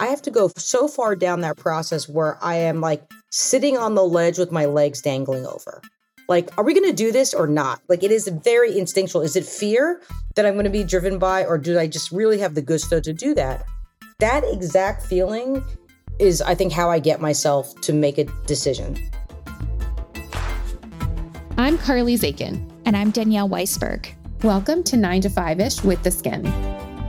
I have to go so far down that process where I am like sitting on the ledge with my legs dangling over. Like, are we going to do this or not? Like, it is very instinctual. Is it fear that I'm going to be driven by, or do I just really have the gusto to do that? That exact feeling is, I think, how I get myself to make a decision. I'm Carly Zakin. And I'm Danielle Weisberg. Welcome to 9 to 5 ish with the Skimm.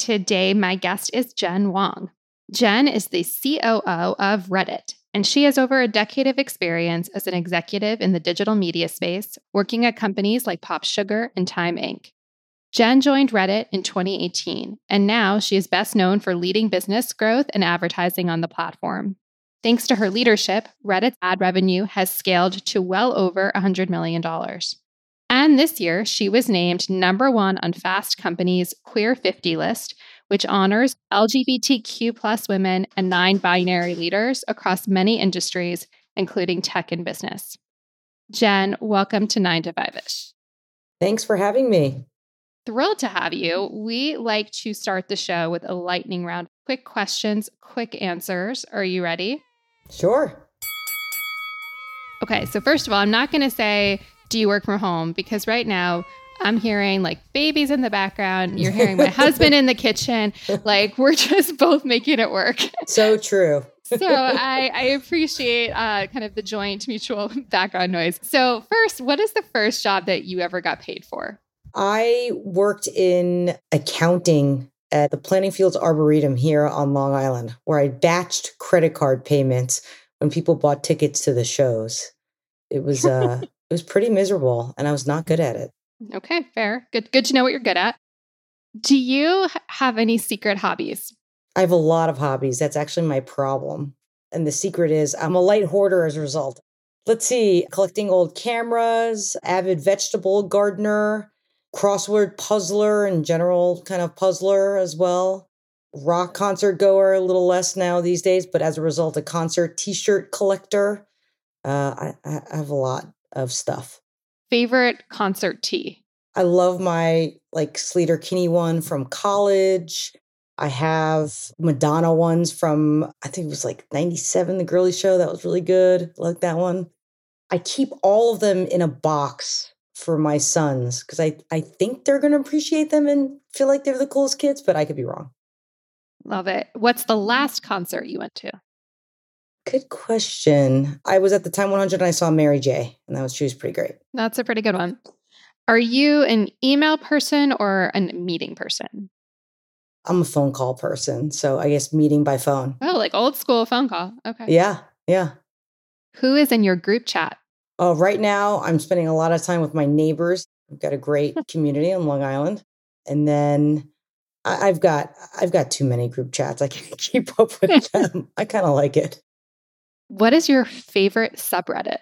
Today, my guest is Jen Wong. Jen is the COO of Reddit, and she has over a decade of experience as an executive in the digital media space, working at companies like Pop Sugar and Time Inc. Jen joined Reddit in 2018, and now she is best known for leading business growth and advertising on the platform. Thanks to her leadership, Reddit's ad revenue has scaled to well over $100 million. And this year, she was named number one on Fast Company's Queer 50 list, which honors LGBTQ plus women and non binary leaders across many industries, including tech and business. Jen, welcome to 9 to 5 ish. Thanks for having me. Thrilled to have you. We like to start the show with a lightning round. Quick questions, quick answers. Are you ready? Sure. Okay, so first of all, I'm not going to say do you work from home? Because right now I'm hearing like babies in the background. You're hearing my husband in the kitchen. Like we're just both making it work. So true. so I, I appreciate uh, kind of the joint mutual background noise. So first, what is the first job that you ever got paid for? I worked in accounting at the Planting Fields Arboretum here on Long Island, where I batched credit card payments when people bought tickets to the shows. It was uh it was pretty miserable and I was not good at it. Okay, fair. Good good to know what you're good at. Do you have any secret hobbies? I have a lot of hobbies. That's actually my problem. And the secret is I'm a light hoarder as a result. Let's see, collecting old cameras, avid vegetable gardener, crossword puzzler and general kind of puzzler as well. Rock concert goer, a little less now these days, but as a result, a concert t shirt collector. Uh, I, I have a lot of stuff. Favorite concert tee? I love my like Sleater-Kinney one from college. I have Madonna ones from I think it was like 97 the girly show that was really good. I like that one. I keep all of them in a box for my sons cuz I I think they're going to appreciate them and feel like they're the coolest kids, but I could be wrong. Love it. What's the last concert you went to? Good question. I was at the Time 100 and I saw Mary J, and that was she was pretty great. That's a pretty good one. Are you an email person or a meeting person? I'm a phone call person, so I guess meeting by phone. Oh, like old school phone call. Okay. Yeah, yeah. Who is in your group chat? Oh, right now I'm spending a lot of time with my neighbors. We've got a great community on Long Island, and then I've got I've got too many group chats. I can't keep up with them. I kind of like it. What is your favorite subreddit?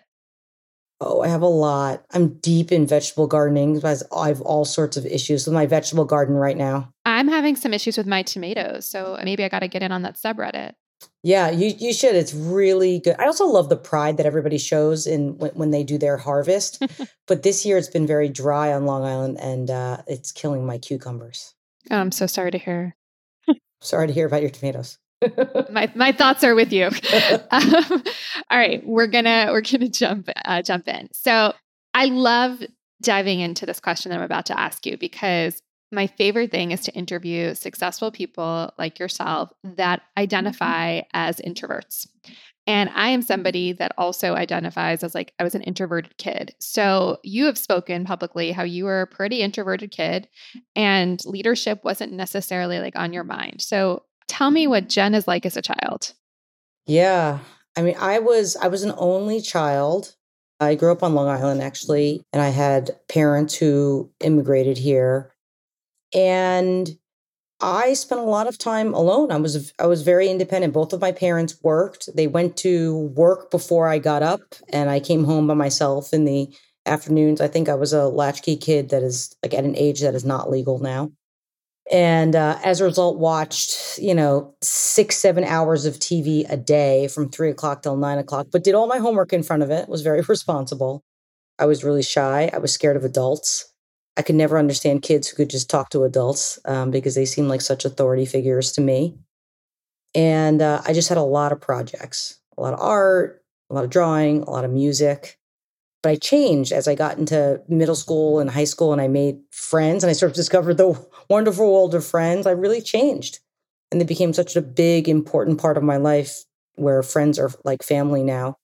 Oh, I have a lot. I'm deep in vegetable gardening because I have all sorts of issues with my vegetable garden right now. I'm having some issues with my tomatoes, so maybe I got to get in on that subreddit. Yeah, you you should. It's really good. I also love the pride that everybody shows in when, when they do their harvest. but this year it's been very dry on Long Island, and uh, it's killing my cucumbers. Oh, I'm so sorry to hear. sorry to hear about your tomatoes my my thoughts are with you. um, all right, we're gonna we're gonna jump uh, jump in. So I love diving into this question that I'm about to ask you because my favorite thing is to interview successful people like yourself that identify as introverts. And I am somebody that also identifies as like I was an introverted kid. So you have spoken publicly how you were a pretty introverted kid and leadership wasn't necessarily like on your mind. So Tell me what Jen is like as a child. Yeah. I mean, I was I was an only child. I grew up on Long Island actually, and I had parents who immigrated here. And I spent a lot of time alone. I was I was very independent. Both of my parents worked. They went to work before I got up and I came home by myself in the afternoons. I think I was a latchkey kid that is like at an age that is not legal now. And uh, as a result, watched, you know, six, seven hours of TV a day from three o'clock till nine o'clock, but did all my homework in front of it, was very responsible. I was really shy. I was scared of adults. I could never understand kids who could just talk to adults um, because they seemed like such authority figures to me. And uh, I just had a lot of projects, a lot of art, a lot of drawing, a lot of music. But I changed as I got into middle school and high school and I made friends and I sort of discovered the wonderful world of friends. I really changed. And they became such a big, important part of my life where friends are like family now.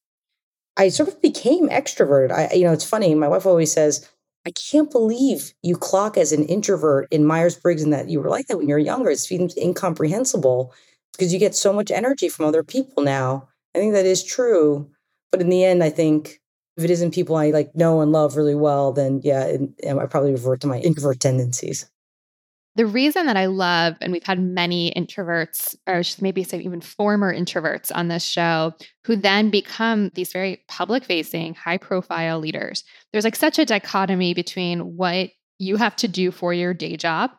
I sort of became extroverted. I, you know, it's funny. My wife always says, I can't believe you clock as an introvert in Myers Briggs and that you were like that when you were younger. It seems incomprehensible because you get so much energy from other people now. I think that is true. But in the end, I think if it isn't people I like know and love really well, then yeah, it, I probably revert to my introvert tendencies. The reason that I love, and we've had many introverts, or maybe say even former introverts on this show, who then become these very public facing, high profile leaders. There's like such a dichotomy between what you have to do for your day job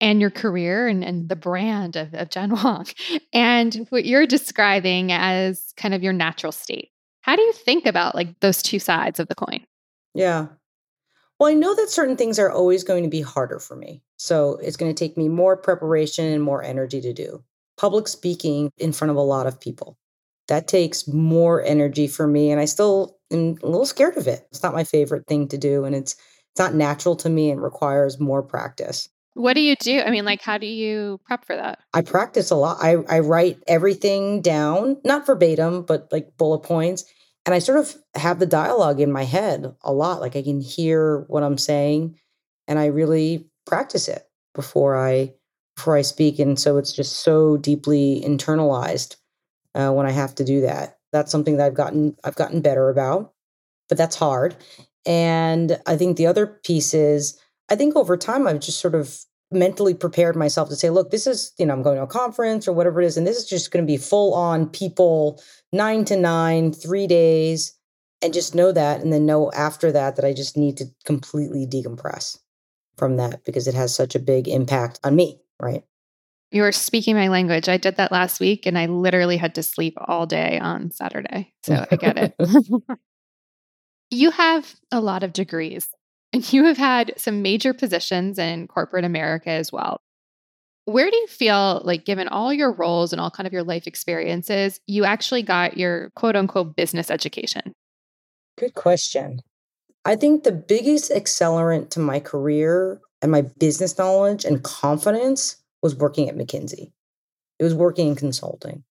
and your career and, and the brand of, of Jen Wong and what you're describing as kind of your natural state. How do you think about like those two sides of the coin? Yeah. Well, I know that certain things are always going to be harder for me. So it's going to take me more preparation and more energy to do. Public speaking in front of a lot of people. That takes more energy for me. And I still am a little scared of it. It's not my favorite thing to do. And it's it's not natural to me and requires more practice. What do you do? I mean, like, how do you prep for that? I practice a lot. I, I write everything down, not verbatim, but like bullet points and I sort of have the dialogue in my head a lot. Like I can hear what I'm saying and I really practice it before I before I speak. And so it's just so deeply internalized uh, when I have to do that. That's something that I've gotten I've gotten better about, but that's hard. And I think the other piece is I think over time I've just sort of mentally prepared myself to say, look, this is, you know, I'm going to a conference or whatever it is, and this is just going to be full on people, nine to nine, three days, and just know that. And then know after that that I just need to completely decompress from that because it has such a big impact on me, right? You are speaking my language. I did that last week and I literally had to sleep all day on Saturday. So I get it. you have a lot of degrees. And you have had some major positions in corporate America as well. Where do you feel like, given all your roles and all kind of your life experiences, you actually got your quote unquote business education? Good question. I think the biggest accelerant to my career and my business knowledge and confidence was working at McKinsey. It was working in consulting.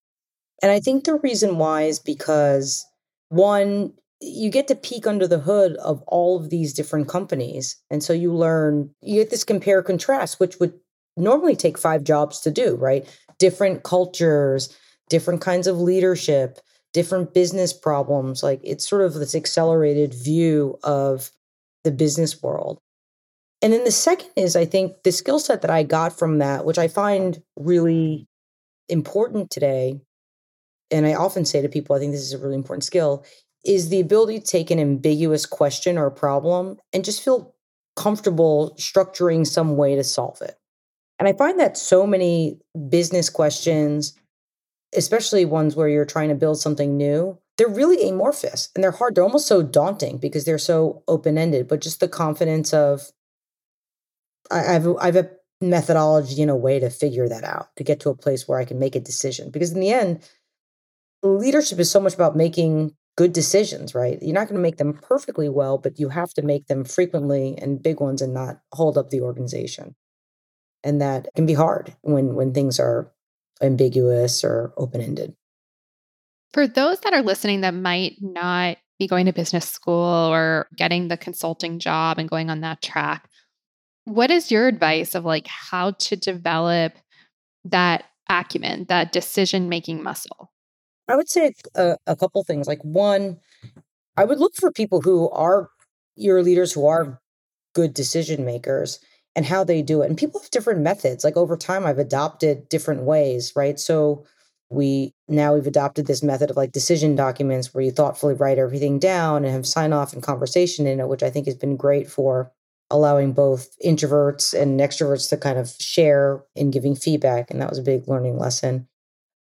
And I think the reason why is because one, you get to peek under the hood of all of these different companies. And so you learn, you get this compare contrast, which would normally take five jobs to do, right? Different cultures, different kinds of leadership, different business problems. Like it's sort of this accelerated view of the business world. And then the second is, I think, the skill set that I got from that, which I find really important today. And I often say to people, I think this is a really important skill, is the ability to take an ambiguous question or problem and just feel comfortable structuring some way to solve it. And I find that so many business questions, especially ones where you're trying to build something new, they're really amorphous and they're hard. They're almost so daunting because they're so open ended, but just the confidence of, I, have I've a methodology and a way to figure that out to get to a place where I can make a decision. Because in the end, leadership is so much about making good decisions, right? You're not going to make them perfectly well, but you have to make them frequently and big ones and not hold up the organization. And that can be hard when when things are ambiguous or open-ended. For those that are listening that might not be going to business school or getting the consulting job and going on that track, what is your advice of like how to develop that acumen, that decision making muscle? I would say a, a couple things. Like one, I would look for people who are your leaders who are good decision makers and how they do it. And people have different methods. Like over time, I've adopted different ways, right? So we now we've adopted this method of like decision documents where you thoughtfully write everything down and have sign off and conversation in it, which I think has been great for allowing both introverts and extroverts to kind of share in giving feedback. And that was a big learning lesson.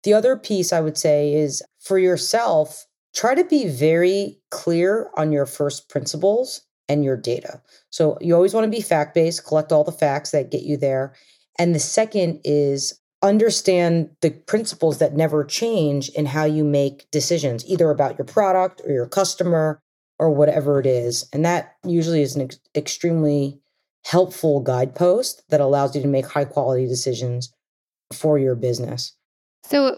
The other piece I would say is for yourself, try to be very clear on your first principles and your data. So you always want to be fact based, collect all the facts that get you there. And the second is understand the principles that never change in how you make decisions, either about your product or your customer or whatever it is. And that usually is an ex- extremely helpful guidepost that allows you to make high quality decisions for your business. So,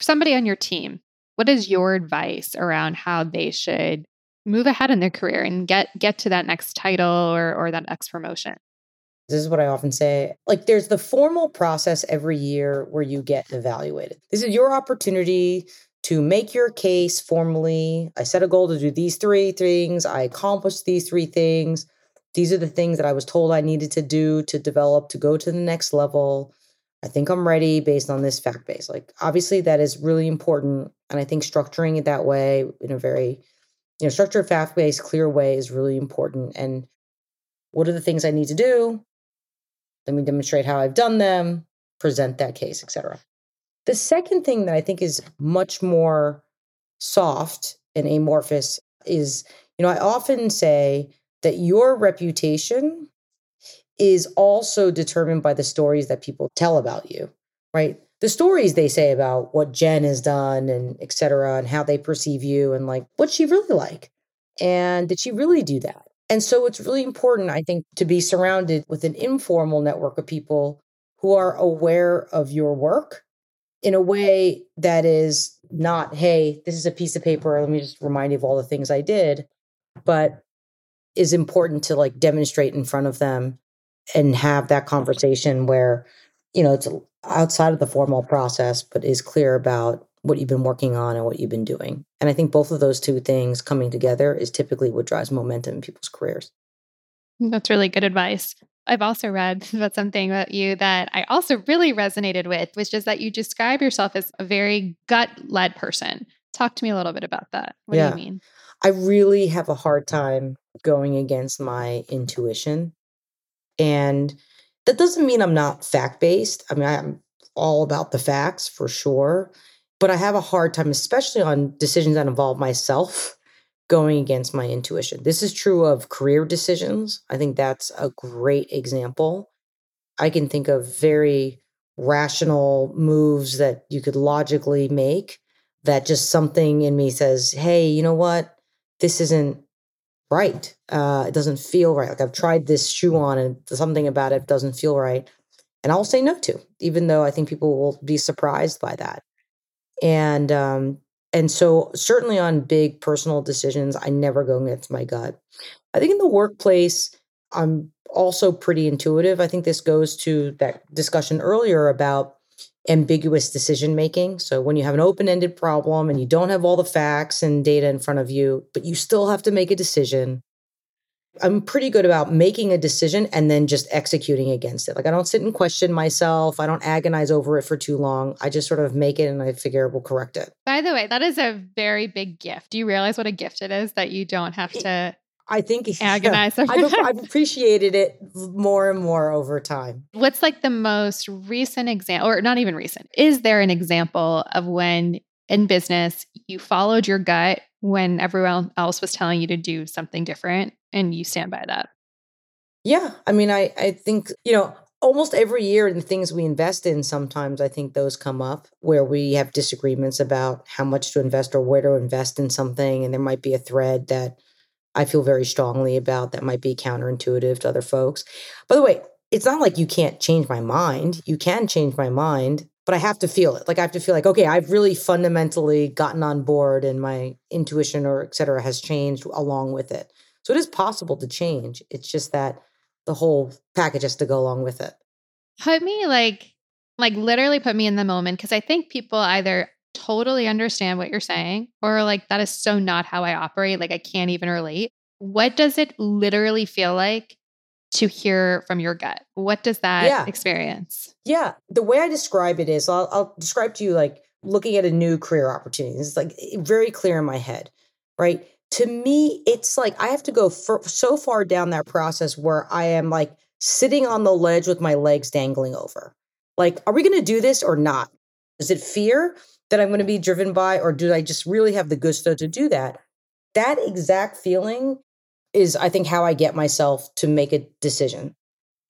somebody on your team, what is your advice around how they should move ahead in their career and get get to that next title or or that next promotion. This is what I often say. Like there's the formal process every year where you get evaluated. This is your opportunity to make your case formally. I set a goal to do these three things. I accomplished these three things. These are the things that I was told I needed to do to develop to go to the next level. I think I'm ready based on this fact base. Like obviously that is really important and I think structuring it that way in a very you know, structured fact based, clear way is really important. And what are the things I need to do? Let me demonstrate how I've done them, present that case, etc. The second thing that I think is much more soft and amorphous is, you know, I often say that your reputation is also determined by the stories that people tell about you, right? the stories they say about what Jen has done and et cetera, and how they perceive you and like what's she really like? And did she really do that? And so it's really important, I think, to be surrounded with an informal network of people who are aware of your work in a way that is not, hey, this is a piece of paper. Let me just remind you of all the things I did, but is important to like demonstrate in front of them and have that conversation where, you know, it's outside of the formal process, but is clear about what you've been working on and what you've been doing. And I think both of those two things coming together is typically what drives momentum in people's careers. That's really good advice. I've also read about something about you that I also really resonated with, which is that you describe yourself as a very gut led person. Talk to me a little bit about that. What yeah. do you mean? I really have a hard time going against my intuition. And that doesn't mean I'm not fact based. I mean, I'm all about the facts for sure, but I have a hard time, especially on decisions that involve myself, going against my intuition. This is true of career decisions. I think that's a great example. I can think of very rational moves that you could logically make that just something in me says, hey, you know what? This isn't right. Uh, it doesn't feel right. Like I've tried this shoe on and something about it doesn't feel right. And I'll say no to, even though I think people will be surprised by that. And um, and so certainly on big personal decisions, I never go against my gut. I think in the workplace, I'm also pretty intuitive. I think this goes to that discussion earlier about ambiguous decision making. So when you have an open-ended problem and you don't have all the facts and data in front of you, but you still have to make a decision, I'm pretty good about making a decision and then just executing against it. Like I don't sit and question myself. I don't agonize over it for too long. I just sort of make it and I figure we'll correct it. By the way, that is a very big gift. Do you realize what a gift it is that you don't have to I think agonize. Yeah, I've, I've, appreciated it more and more over time. What's like the most recent example, or not even recent? Is there an example of when in business you followed your gut when everyone else was telling you to do something different, and you stand by that? Yeah, I mean, I I think you know almost every year in the things we invest in sometimes i think those come up where we have disagreements about how much to invest or where to invest in something and there might be a thread that I feel very strongly about that might be counterintuitive to other folks. By the way, it's not like you can't change my mind. You can change my mind, but I have to feel it. Like I have to feel like, okay, I've really fundamentally gotten on board and my intuition or et cetera has changed along with it. So it is possible to change. It's just that the whole package has to go along with it. Put me like, like literally put me in the moment because I think people either totally understand what you're saying or like that is so not how I operate like I can't even relate. What does it literally feel like to hear from your gut. What does that Yeah. experience? Yeah, the way I describe it is I'll, I'll describe to you like looking at a new career opportunity. It's like very clear in my head, right? To me, it's like I have to go for, so far down that process where I am like sitting on the ledge with my legs dangling over. Like, are we going to do this or not? Is it fear that I'm going to be driven by, or do I just really have the gusto to do that? That exact feeling is, I think, how I get myself to make a decision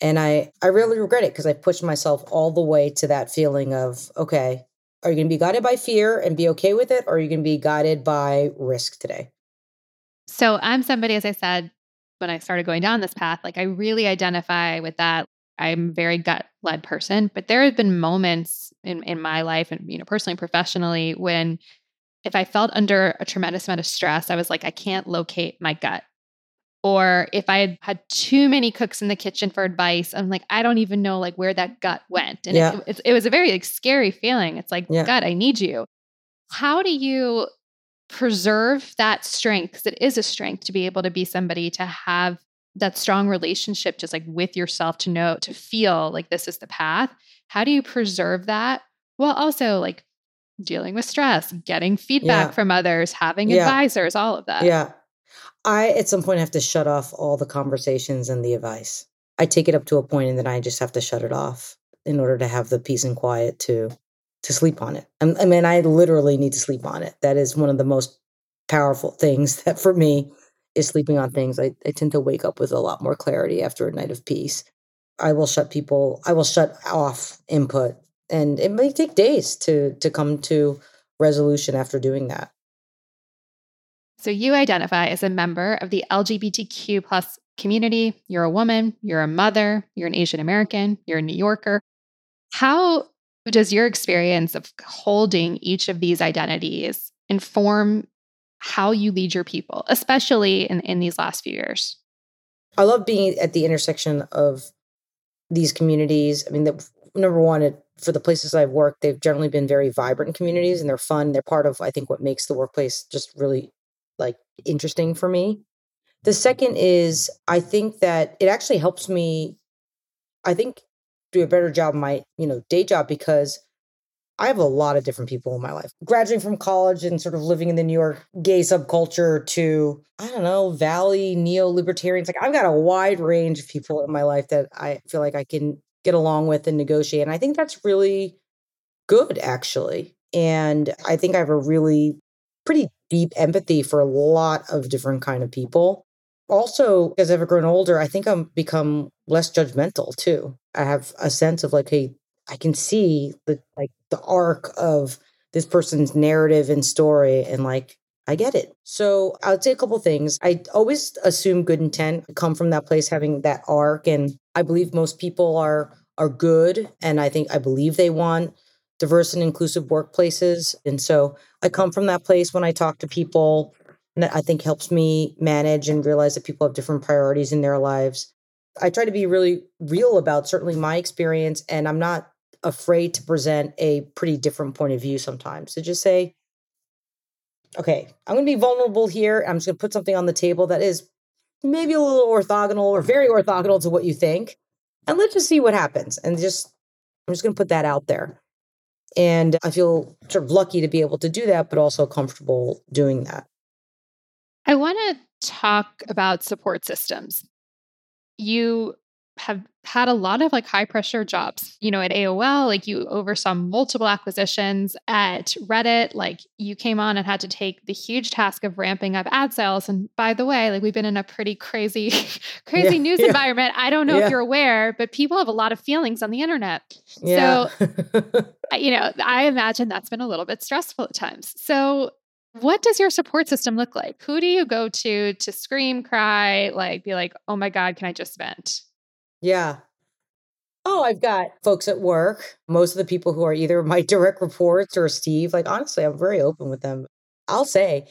and i i really regret it because i pushed myself all the way to that feeling of okay are you going to be guided by fear and be okay with it or are you going to be guided by risk today So I'm somebody, as I said, when I started going down this path, like I really identify with that. I'm a very gut led person, but there have been moments in, in my life and, you know, personally, professionally, when if I felt under a tremendous amount of stress, I was like, I can't locate my gut. Or if I had had too many cooks in the kitchen for advice, I'm like, I don't even know like where that gut went. And Yeah. it, it, it was a very like scary feeling. It's like, Yeah. gut, I need you. How do you preserve that strength because it is a strength to be able to be somebody to have that strong relationship just like with yourself to know to feel like this is the path how do you preserve that while also like dealing with stress getting feedback Yeah. from others having Yeah. advisors all of that? Yeah. I at some point have to shut off all the conversations and the advice. I take it up to a point and then i just have to shut it off in order to have the peace and quiet to to sleep on it. I I mean i literally need to sleep on it. That is one of the most powerful things that for me is sleeping on things I, I tend to wake up with a lot more clarity after a night of peace. I will shut people i will shut off input and it may take days to to come to resolution after doing that. So you identify as a member of the lgbtq plus community. You're a woman you're a mother you're an asian american you're a new yorker. How does your experience of holding each of these identities inform how you lead your people, especially in, in these last few years? I love being at the intersection of these communities. I mean, the, number one, it, for the places I've worked, they've generally been very vibrant communities and they're fun. They're part of, I think, what makes the workplace just really like interesting for me. The second is, I think that it actually helps me, I think, do a better job in my, you know, day job because I have a lot of different people in my life. Graduating from college and sort of living in the New York gay subculture to, I don't know, Valley neo libertarians. Like, I've got a wide range of people in my life that I feel like I can get along with and negotiate. And I think that's really good, actually. And I think I have a really pretty deep empathy for a lot of different kind of people. Also, as I've grown older, I think I'm become less judgmental too. I have a sense of like, hey, I can see the like the arc of this person's narrative and story and like I get it. So I would say a couple things. I always assume good intent come from that place having that arc and I believe most people are are good and I think I believe they want diverse and inclusive workplaces and so I come from that place when I talk to people and that I think helps me manage and realize that people have different priorities in their lives. I try to be really real about certainly my experience and I'm not afraid to present a pretty different point of view sometimes. So just say, okay, I'm going to be vulnerable here. I'm just going to put something on the table that is maybe a little orthogonal or very orthogonal to what you think. And let's just see what happens. And just, I'm just going to put that out there. And I feel sort of lucky to be able to do that, but also comfortable doing that. I want to talk about support systems. You have had a lot of like high pressure jobs, you know, at AOL, like you oversaw multiple acquisitions at Reddit, like you came on and had to take the huge task of ramping up ad sales. And by the way, like we've been in a pretty crazy, crazy Yeah, news yeah. environment. I don't know Yeah. if you're aware, but people have a lot of feelings on the internet. Yeah. I- you know, I imagine that's been a little bit stressful at times. So, what does your support system look like? Who do you go to to scream, cry, like be like, "Oh my god, can I just vent?" Yeah. Oh, I've got folks at work. Most of the people who are either my direct reports or Steve, like honestly, I'm very open with them. I'll say,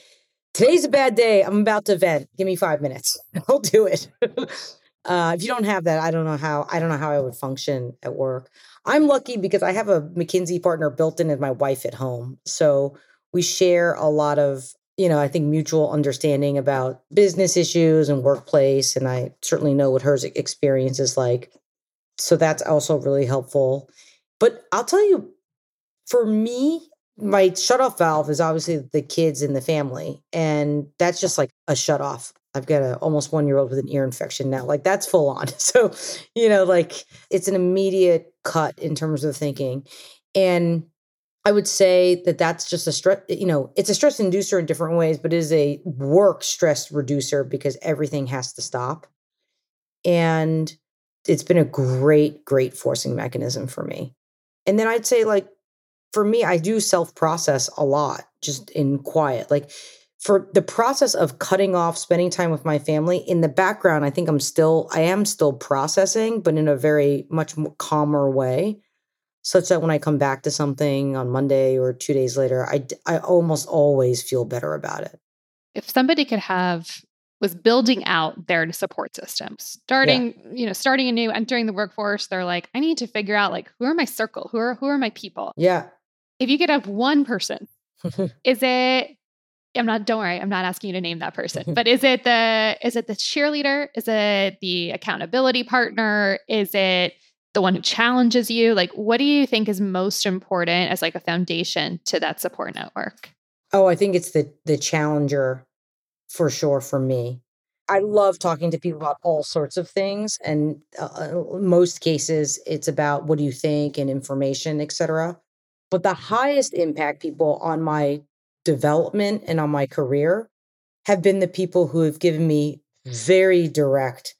today's a bad day. I'm about to vent. Give me five minutes. I'll do it. uh, if you don't have that, I don't know how. I don't know how I would function at work. I'm lucky because I have a McKinsey partner built in as my wife at home, so we share a lot of you know, I think mutual understanding about business issues and workplace. And I certainly know what her experience is like. So that's also really helpful. But I'll tell you, for me, my shut off valve is obviously the kids in the family. And that's just like a shut off. I've got a almost one year old with an ear infection now. Like that's full on. So, you know, like it's an immediate cut in terms of thinking. And I would say that that's just a stress, you know, it's a stress inducer in different ways, but it is a work stress reducer because everything has to stop. And it's been a great, great forcing mechanism for me. And then I'd say, like, for me, I do self process a lot just in quiet. Like, for the process of cutting off spending time with my family in the background i think i'm still i am still processing but in a very much calmer way such that when i come back to something on monday or two days later i i almost always feel better about it if somebody could have was building out their support systems starting yeah. you know starting anew entering the workforce they're like i need to figure out like who are my circle who are who are my people yeah if you could have one person is it I'm not don't worry, I'm not asking you to name that person. but is it the is it the cheerleader? Is it the accountability partner? Is it the one who challenges you? Like what do you think is most important as like a foundation to that support network? Oh, I think it's the the challenger for sure for me. I love talking to people about all sorts of things and uh, uh most cases it's about what do you think and information, etc. But the highest impact people on my development and on my career have been the people who have given me very direct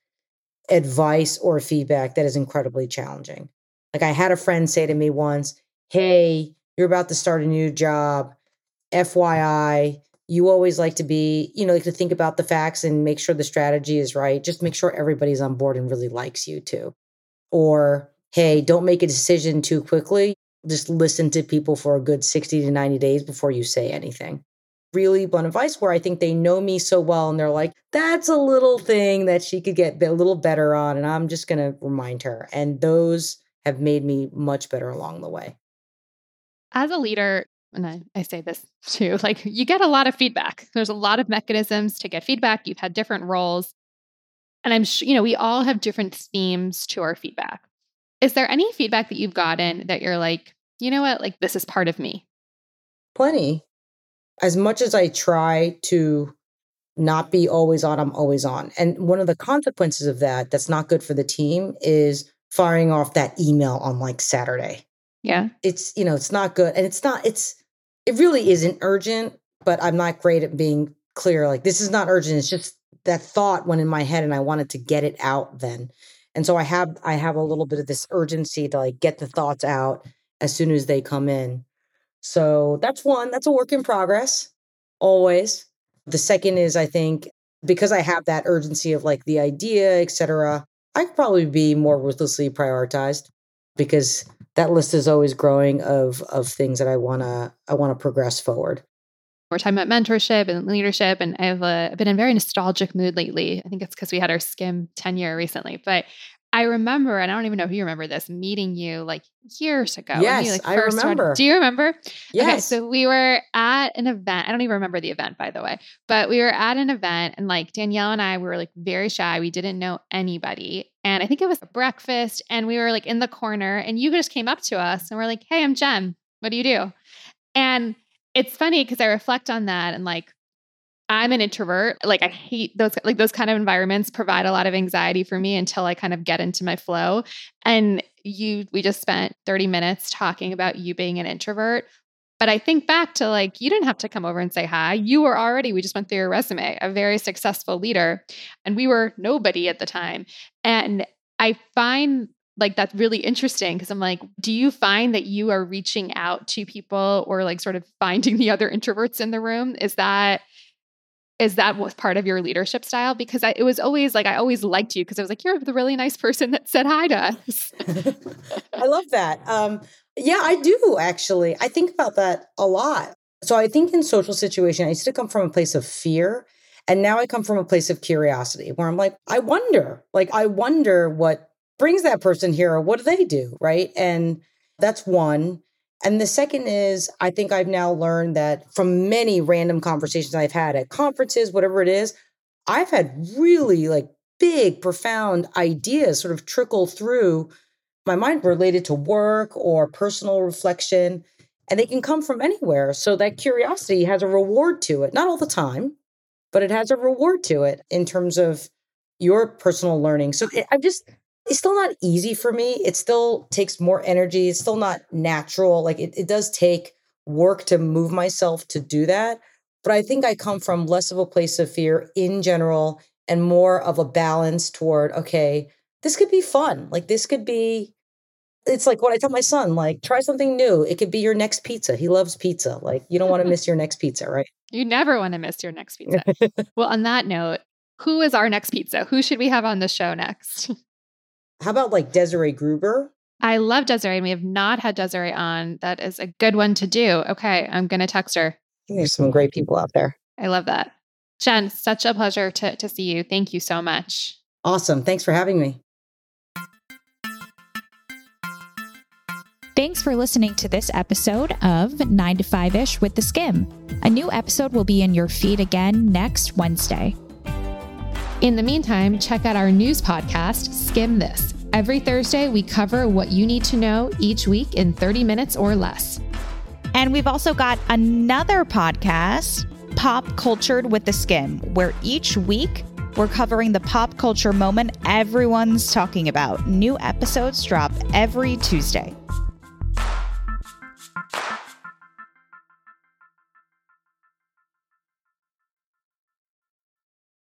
advice or feedback that is incredibly challenging. Like I had a friend say to me once, Hey, you're about to start a new job. FYI, you always like to be, you know, like to think about the facts and make sure the strategy is right. Just make sure everybody's on board and really likes you too. Or, hey, don't make a decision too quickly just listen to people for a good 60 to 90 days before you say anything. Really blunt advice where I think they know me so well and they're like, that's a little thing that she could get a little better on. And I'm just going to remind her. And those have made me much better along the way. As a leader, and I, I, say this too, like you get a lot of feedback. There's a lot of mechanisms to get feedback. You've had different roles. And I'm sure, you know, we all have different themes to our feedback. Is there any feedback that you've gotten that you're like, you know what, like this is part of me? Plenty. As much as I try to not be always on, I'm always on. And one of the consequences of that that's not good for the team is firing off that email on like Saturday. Yeah. It's, you know, it's not good. And it's not, it's, it really isn't urgent, but I'm not great at being clear. Like, this is not urgent. It's just that thought went in my head and I wanted to get it out then. And so I have I have a little bit of this urgency to like get the thoughts out as soon as they come in. So that's one, that's a work in progress always. The second is I think because I have that urgency of like the idea, etc. I could probably be more ruthlessly prioritized because that list is always growing of of things that I want to I want to progress forward. We're talking about mentorship and leadership, and I've uh, been in a very nostalgic mood lately. I think it's because we had our Skimm tenure recently, but I remember, and I don't even know if you remember this, meeting you like years ago. Yes, you, like, I remember. Started. Do you remember? Yes. Okay, so we were at an event. I don't even remember the event, by the way, but we were at an event, and like Danielle and I we were like very shy. We didn't know anybody, and I think it was a breakfast, and we were like in the corner, and you just came up to us, and we're like, "Hey, I'm Jen. What do you do?" And it's funny because I reflect on that and like I'm an introvert. Like I hate those like those kind of environments provide a lot of anxiety for me until I kind of get into my flow. And you we just spent 30 minutes talking about you being an introvert. But I think back to like you didn't have to come over and say hi. You were already we just went through your resume, a very successful leader, and we were nobody at the time. And I find like that's really interesting because I'm like, do you find that you are reaching out to people or like sort of finding the other introverts in the room? Is that is that was part of your leadership style? Because I, it was always like I always liked you because I was like, you're the really nice person that said hi to us. I love that. Um, yeah, I do actually. I think about that a lot. So I think in social situation, I used to come from a place of fear. And now I come from a place of curiosity where I'm like, I wonder, like, I wonder what brings that person here or what do they do right and that's one And the second is, I think I've now learned that from many random conversations I've had at conferences, whatever it is, I've had really like big, profound ideas sort of trickle through my mind related to work or personal reflection. And they can come from anywhere. So that curiosity has a reward to it. Not all the time, but it has a reward to it in terms of your personal learning. So eh, I'm just, it's still not easy for me. It still takes more energy. It's still not natural. Like it, it does take work to move myself to do that. But I think I come from less of a place of fear in general and more of a balance toward, okay, this could be fun. Like this could be, it's like what I tell my son, like try something new. It could be your next pizza. He loves pizza. Like you don't want to miss your next pizza, right? You never want to miss your next pizza. well, on that note, who is our next pizza? Who should we have on the show next? How about like Desiree Gruber? I love Desiree. and We have not had Desiree on. That is a good one to do. Okay, I'm going to text her. there's some great people out there. I love that. Jen, such a pleasure to, to see you. Thank you so much. Awesome. Thanks for having me. Thanks for listening to this episode of 9 to 5 ish with the Skimm. A new episode will be in your feed again next Wednesday. In the meantime, check out our news podcast, Skimm This. Every Thursday, we cover what you need to know each week in 30 minutes or less. And we've also got another podcast, Pop Cultured with the Skimm, where each week we're covering the pop culture moment everyone's talking about. New episodes drop every Tuesday.